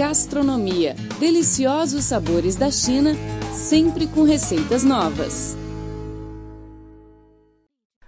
Gastronomia. Deliciosos sabores da China, sempre com receitas novas.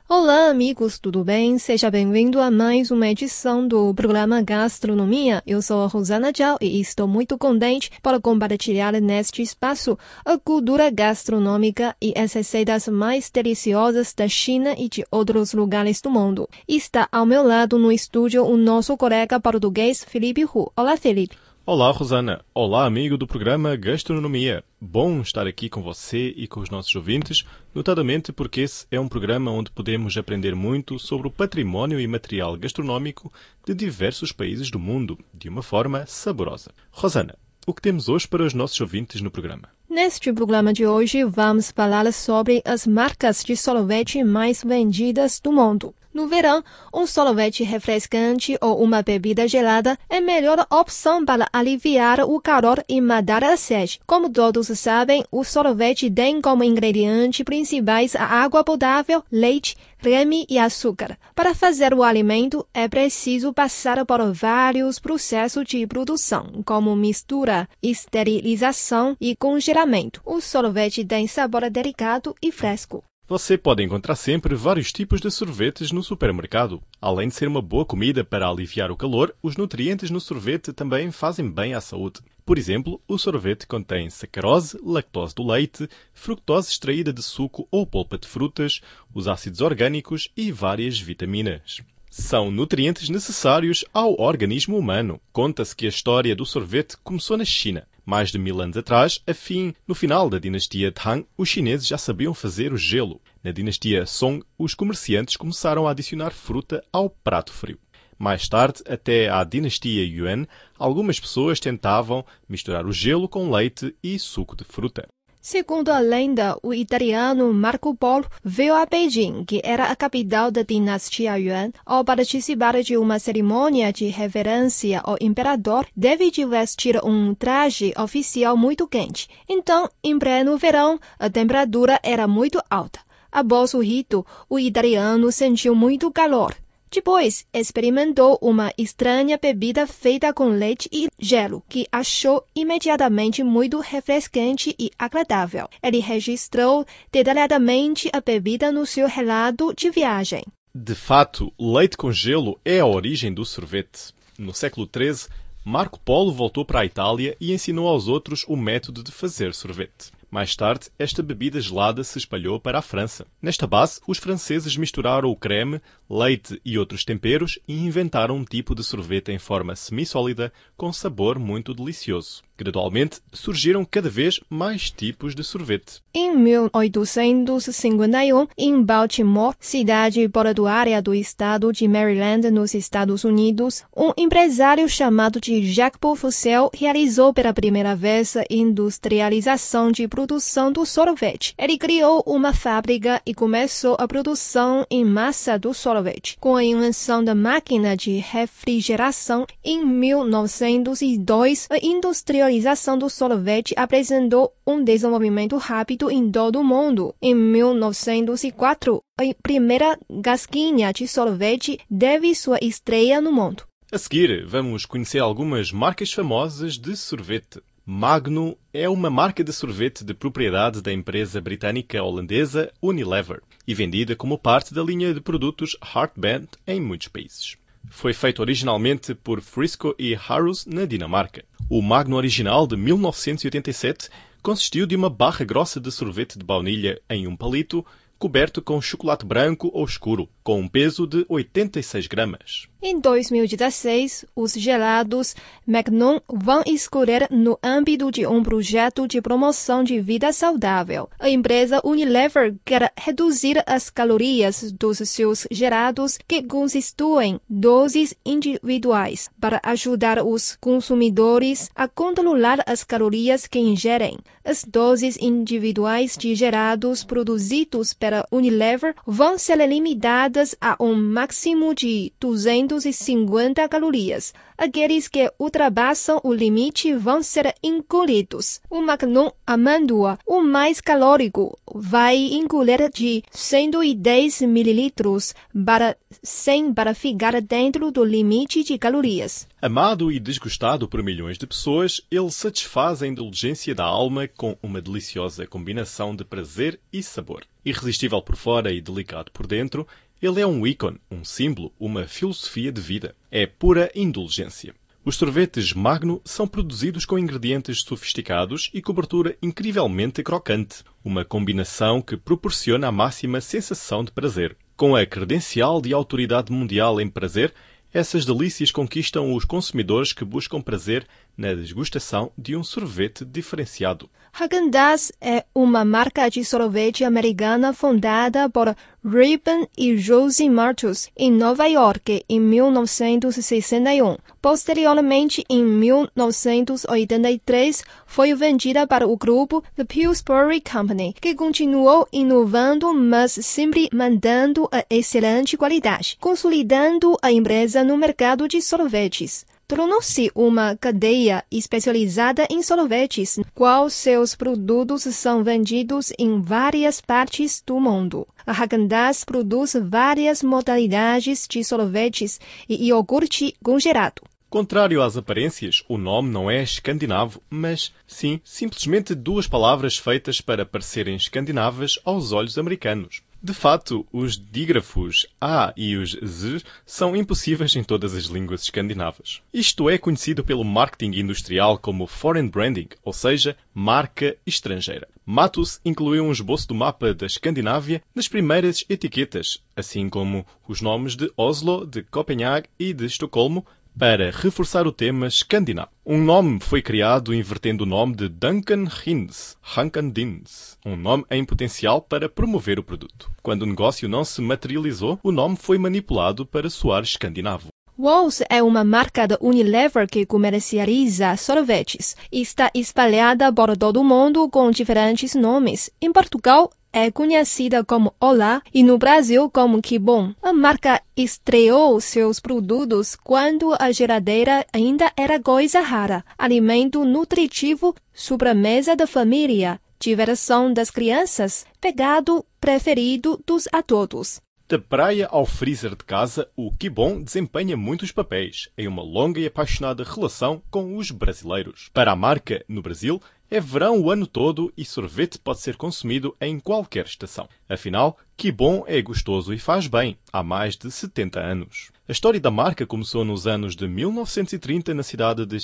Olá, amigos, tudo bem? Seja bem-vindo a mais uma edição do programa Gastronomia. Eu sou a Rosana Zhao e estou muito contente para compartilhar neste espaço a cultura gastronômica e as receitas mais deliciosas da China e de outros lugares do mundo. Está ao meu lado no estúdio o nosso colega português Felipe Hu. Olá, Felipe. Olá, Rosana. Olá, amigo do programa Gastronomia. Bom estar aqui com você e com os nossos ouvintes, notadamente porque esse é um programa onde podemos aprender muito sobre o património e material gastronómico de diversos países do mundo, de uma forma saborosa. Rosana, o que temos hoje para os nossos ouvintes no programa? Neste programa de hoje, vamos falar sobre as marcas de sorvete mais vendidas do mundo. No verão, um sorvete refrescante ou uma bebida gelada é a melhor opção para aliviar o calor e matar a sede. Como todos sabem, o sorvete tem como ingredientes principais a água potável, leite, creme e açúcar. Para fazer o alimento, é preciso passar por vários processos de produção, como mistura, esterilização e congelamento. O sorvete tem sabor delicado e fresco. Você pode encontrar sempre vários tipos de sorvetes no supermercado. Além de ser uma boa comida para aliviar o calor, os nutrientes no sorvete também fazem bem à saúde. Por exemplo, o sorvete contém sacarose, lactose do leite, fructose extraída de suco ou polpa de frutas, os ácidos orgânicos e várias vitaminas. São nutrientes necessários ao organismo humano. Conta-se que a história do sorvete começou na China. Mais de mil anos atrás, afim, no final da dinastia Tang, os chineses já sabiam fazer o gelo. Na dinastia Song, os comerciantes começaram a adicionar fruta ao prato frio. Mais tarde, até à dinastia Yuan, algumas pessoas tentavam misturar o gelo com leite e suco de fruta. Segundo a lenda, o italiano Marco Polo veio a Beijing, que era a capital da dinastia Yuan, ao participar de uma cerimônia de reverência ao imperador, deve de vestir um traje oficial muito quente. Então, em pleno verão, a temperatura era muito alta. Após o rito, o italiano sentiu muito calor. Depois, experimentou uma estranha bebida feita com leite e gelo, que achou imediatamente muito refrescante e agradável. Ele registrou detalhadamente a bebida no seu relato de viagem. De fato, leite com gelo é a origem do sorvete. No século XIII, Marco Polo voltou para a Itália e ensinou aos outros o método de fazer sorvete. Mais tarde, esta bebida gelada se espalhou para a França. Nesta base, os franceses misturaram o creme, leite e outros temperos e inventaram um tipo de sorvete em forma semissólida com sabor muito delicioso. Gradualmente, surgiram cada vez mais tipos de sorvete. Em 1851, em Baltimore, cidade portuária do estado de Maryland, nos Estados Unidos, um empresário chamado de Jacques Fussell realizou pela primeira vez a industrialização de produção do sorvete. Ele criou uma fábrica e começou a produção em massa do sorvete. Com a invenção da máquina de refrigeração em 1902, a industrialização do sorvete apresentou um desenvolvimento rápido em todo o mundo. Em 1904, a primeira gasquinha de sorvete teve sua estreia no mundo. A seguir, vamos conhecer algumas marcas famosas de sorvete. Magno é uma marca de sorvete de propriedade da empresa britânica-holandesa Unilever e vendida como parte da linha de produtos Heartband em muitos países. Foi feito originalmente por Frisco e Harrods na Dinamarca. O Magno original de 1987 consistiu de uma barra grossa de sorvete de baunilha em um palito coberto com chocolate branco ou escuro, com um peso de 86 gramas. Em 2016, os gelados Magnum vão escolher no âmbito de um projeto de promoção de vida saudável. A empresa Unilever quer reduzir as calorias dos seus gelados que constituem doses individuais para ajudar os consumidores a controlar as calorias que ingerem. As doses individuais de gelados produzidos pela Unilever vão ser limitadas a um máximo de 200 250 calorias. Aqueles que ultrapassam o limite vão ser engolidos. O magnum amêndoa, o mais calórico, vai engolir de 110 mililitros para 100 para ficar dentro do limite de calorias. Amado e desgostado por milhões de pessoas, ele satisfaz a indulgência da alma com uma deliciosa combinação de prazer e sabor. Irresistível por fora e delicado por dentro, ele é um ícone, um símbolo, uma filosofia de vida. É pura indulgência. Os sorvetes Magno são produzidos com ingredientes sofisticados e cobertura incrivelmente crocante, uma combinação que proporciona a máxima sensação de prazer. Com a credencial de autoridade mundial em prazer, essas delícias conquistam os consumidores que buscam prazer na desgustação de um sorvete diferenciado. Häagen-Dazs é uma marca de sorvete americana fundada por Reuben e Rosie Martus em Nova York em 1961. Posteriormente, em 1983, foi vendida para o grupo The Pillsbury Company, que continuou inovando, mas sempre mantendo a excelente qualidade, consolidando a empresa no mercado de sorvetes tornou-se uma cadeia especializada em sorvetes, qual seus produtos são vendidos em várias partes do mundo. A Häagen-Dazs produz várias modalidades de sorvetes e iogurte congelado. Contrário às aparências, o nome não é escandinavo, mas sim simplesmente duas palavras feitas para parecerem escandinavas aos olhos americanos. De fato, os dígrafos A e os Z são impossíveis em todas as línguas escandinavas. Isto é conhecido pelo marketing industrial como foreign branding, ou seja, marca estrangeira. Matus incluiu um esboço do mapa da Escandinávia nas primeiras etiquetas, assim como os nomes de Oslo, de Copenhague e de Estocolmo, para reforçar o tema escandinavo. Um nome foi criado invertendo o nome de Duncan Hines, Hankan Dins, um nome em potencial para promover o produto. Quando o negócio não se materializou, o nome foi manipulado para soar escandinavo. Walls é uma marca da Unilever que comercializa sorvetes e está espalhada por todo o mundo com diferentes nomes. Em Portugal, é conhecida como Olá e no Brasil como Que Bom. A marca estreou seus produtos quando a geladeira ainda era coisa rara, alimento nutritivo, sobremesa da família, diversão das crianças, pegado preferido dos adultos. Da praia ao freezer de casa, o Kibon desempenha muitos papéis em uma longa e apaixonada relação com os brasileiros. Para a marca, no Brasil, é verão o ano todo e sorvete pode ser consumido em qualquer estação. Afinal, que bom é gostoso e faz bem, há mais de 70 anos. A história da marca começou nos anos de 1930 na cidade de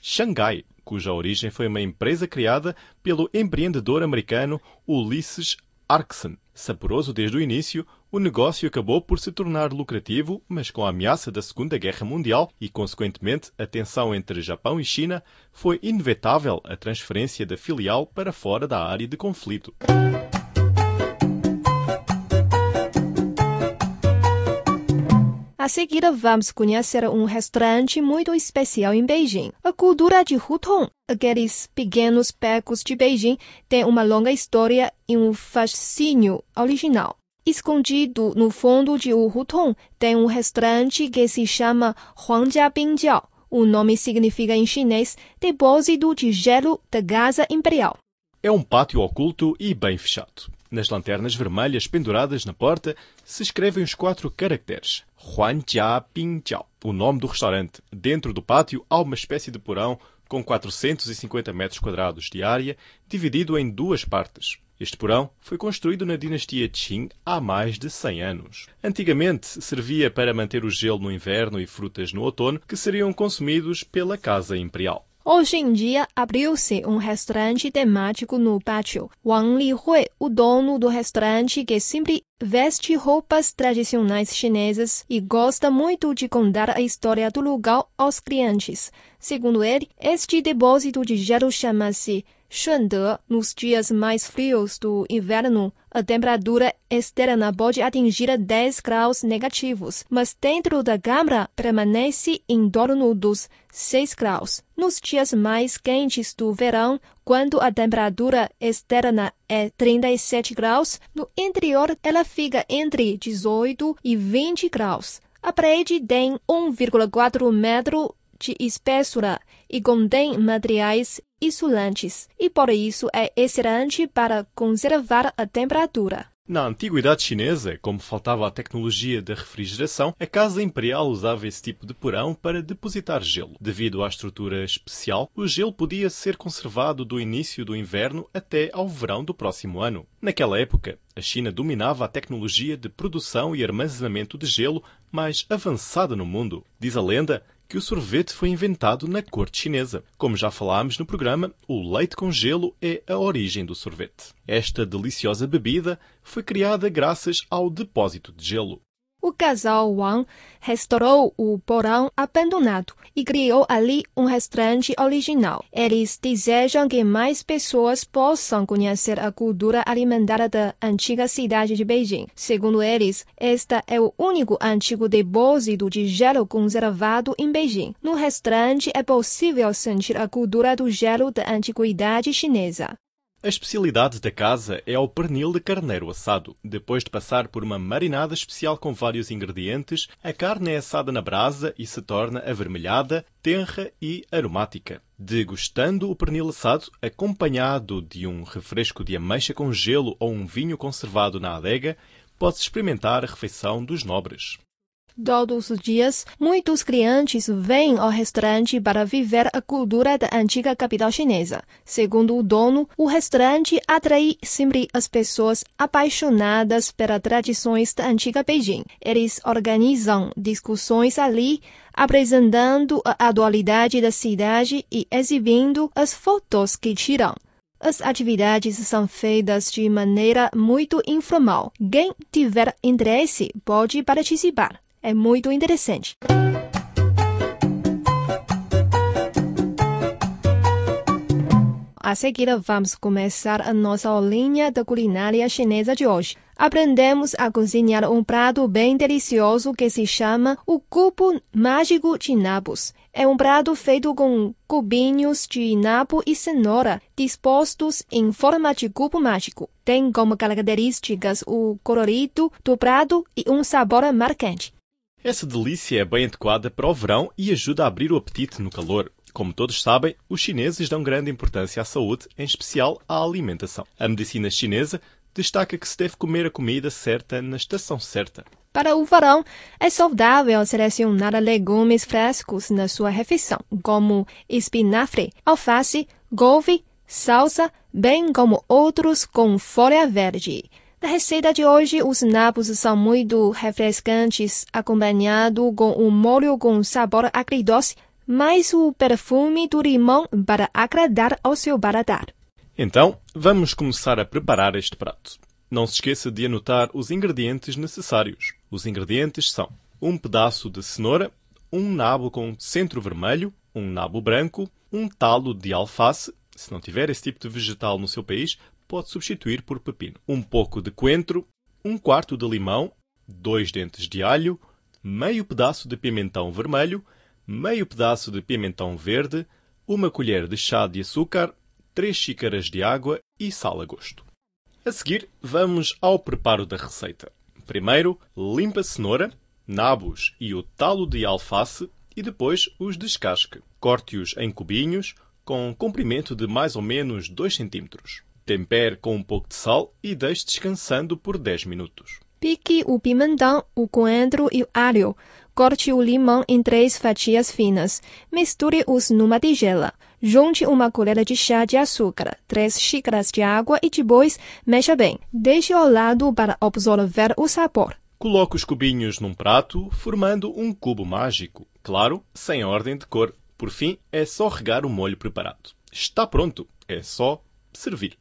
Xangai, cuja origem foi uma empresa criada pelo empreendedor americano Ulysses Arkson. Saporoso desde o início, o negócio acabou por se tornar lucrativo, mas com a ameaça da Segunda Guerra Mundial e, consequentemente, a tensão entre Japão e China, foi inevitável a transferência da filial para fora da área de conflito. A seguir, vamos conhecer um restaurante muito especial em Beijing. A cultura de Hutong, aqueles pequenos becos de Beijing, tem uma longa história e um fascínio original. Escondido no fundo de Hutong tem um restaurante que se chama Huangjia Bingjiao. O nome significa em chinês depósito de gelo da Casa Imperial. É um pátio oculto e bem fechado. Nas lanternas vermelhas penduradas na porta se escrevem os quatro caracteres Huanjia Bingjiao, o nome do restaurante. Dentro do pátio há uma espécie de porão com 450 metros quadrados de área, dividido em duas partes. Este porão foi construído na dinastia Qing há mais de 100 anos. Antigamente servia para manter o gelo no inverno e frutas no outono que seriam consumidos pela Casa Imperial. Hoje em dia, abriu-se um restaurante temático no pátio. Wang Lihui, o dono do restaurante que sempre veste roupas tradicionais chinesas e gosta muito de contar a história do lugar aos clientes. Segundo ele, este depósito de gelo chama-se Xuande, nos dias mais frios do inverno, a temperatura externa pode atingir 10 graus negativos, mas dentro da câmara permanece em torno dos 6 graus. Nos dias mais quentes do verão, quando a temperatura externa é 37 graus, no interior ela fica entre 18 e 20 graus. A parede tem 1,4 metro de espessura e contém materiais isolantes, e por isso é excelente para conservar a temperatura. Na antiguidade chinesa, como faltava a tecnologia da refrigeração, a casa imperial usava esse tipo de porão para depositar gelo. Devido à estrutura especial, o gelo podia ser conservado do início do inverno até ao verão do próximo ano. Naquela época, a China dominava a tecnologia de produção e armazenamento de gelo mais avançada no mundo. Diz a lenda que o sorvete foi inventado na corte chinesa. Como já falámos no programa, o leite com gelo é a origem do sorvete. Esta deliciosa bebida foi criada graças ao depósito de gelo. O casal Wang restaurou o porão abandonado e criou ali um restaurante original. Eles desejam que mais pessoas possam conhecer a cultura alimentar da antiga cidade de Beijing. Segundo eles, este é o único antigo depósito de gelo conservado em Beijing. No restaurante é possível sentir a cultura do gelo da antiguidade chinesa. A especialidade da casa é o pernil de carneiro assado. Depois de passar por uma marinada especial com vários ingredientes, a carne é assada na brasa e se torna avermelhada, tenra e aromática. Degustando o pernil assado, acompanhado de um refresco de ameixa com gelo ou um vinho conservado na adega, pode-se experimentar a refeição dos nobres. Todos os dias, muitos clientes vêm ao restaurante para viver a cultura da antiga capital chinesa. Segundo o dono, o restaurante atrai sempre as pessoas apaixonadas pelas tradições da antiga Beijing. Eles organizam discussões ali, apresentando a atualidade da cidade e exibindo as fotos que tiram. As atividades são feitas de maneira muito informal. Quem tiver interesse pode participar. É muito interessante. A seguir, vamos começar a nossa aulinha da culinária chinesa de hoje. Aprendemos a cozinhar um prato bem delicioso que se chama o cubo mágico de nabos. É um prato feito com cubinhos de nabo e cenoura dispostos em forma de cubo mágico. Tem como características o colorido do prato e um sabor marcante. Essa delícia é bem adequada para o verão e ajuda a abrir o apetite no calor. Como todos sabem, os chineses dão grande importância à saúde, em especial à alimentação. A medicina chinesa destaca que se deve comer a comida certa na estação certa. Para o verão, é saudável selecionar legumes frescos na sua refeição, como espinafre, alface, couve, salsa, bem como outros com folha verde. Na receita de hoje, os nabos são muito refrescantes, acompanhado com um molho com sabor agridoce, mais o perfume do limão para agradar ao seu paladar. Então, vamos começar a preparar este prato. Não se esqueça de anotar os ingredientes necessários. Os ingredientes são um pedaço de cenoura, um nabo com centro vermelho, um nabo branco, um talo de alface. Se não tiver esse tipo de vegetal no seu país, pode substituir por pepino. Um pouco de coentro, um quarto de limão, dois dentes de alho, meio pedaço de pimentão vermelho, meio pedaço de pimentão verde, uma colher de chá de açúcar, três xícaras de água e sal a gosto. A seguir, vamos ao preparo da receita. Primeiro, limpa a cenoura, nabos e o talo de alface e depois os descasque. Corte-os em cubinhos com comprimento de mais ou menos 2 cm. Tempere com um pouco de sal e deixe descansando por 10 minutos. Pique o pimentão, o coentro e o alho. Corte o limão em três fatias finas. Misture-os numa tigela. Junte uma colher de chá de açúcar, três xícaras de água e depois mexa bem. Deixe ao lado para absorver o sabor. Coloque os cubinhos num prato, formando um cubo mágico. Claro, sem ordem de cor. Por fim, é só regar o molho preparado. Está pronto. É só servir.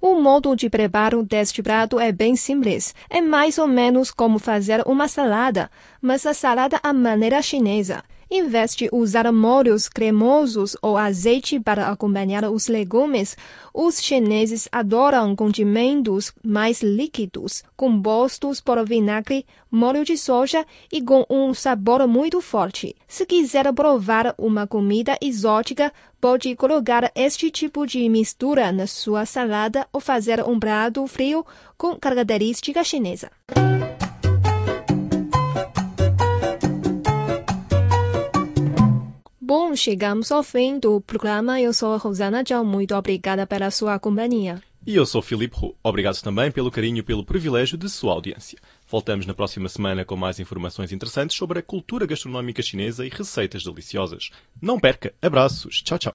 O modo de preparo deste prato é bem simples. É mais ou menos como fazer uma salada, mas a salada à maneira chinesa. Em vez de usar molhos cremosos ou azeite para acompanhar os legumes, os chineses adoram condimentos mais líquidos, compostos por vinagre, molho de soja e com um sabor muito forte. Se quiser provar uma comida exótica, pode colocar este tipo de mistura na sua salada ou fazer um prato frio com característica chinesa. Chegamos ao fim do programa. Eu sou a Rosana Zhao. Muito obrigada pela sua companhia. E eu sou Filipe Roux. Obrigado também pelo carinho e pelo privilégio de sua audiência. Voltamos na próxima semana com mais informações interessantes sobre a cultura gastronómica chinesa e receitas deliciosas. Não perca! Abraços! Tchau, tchau!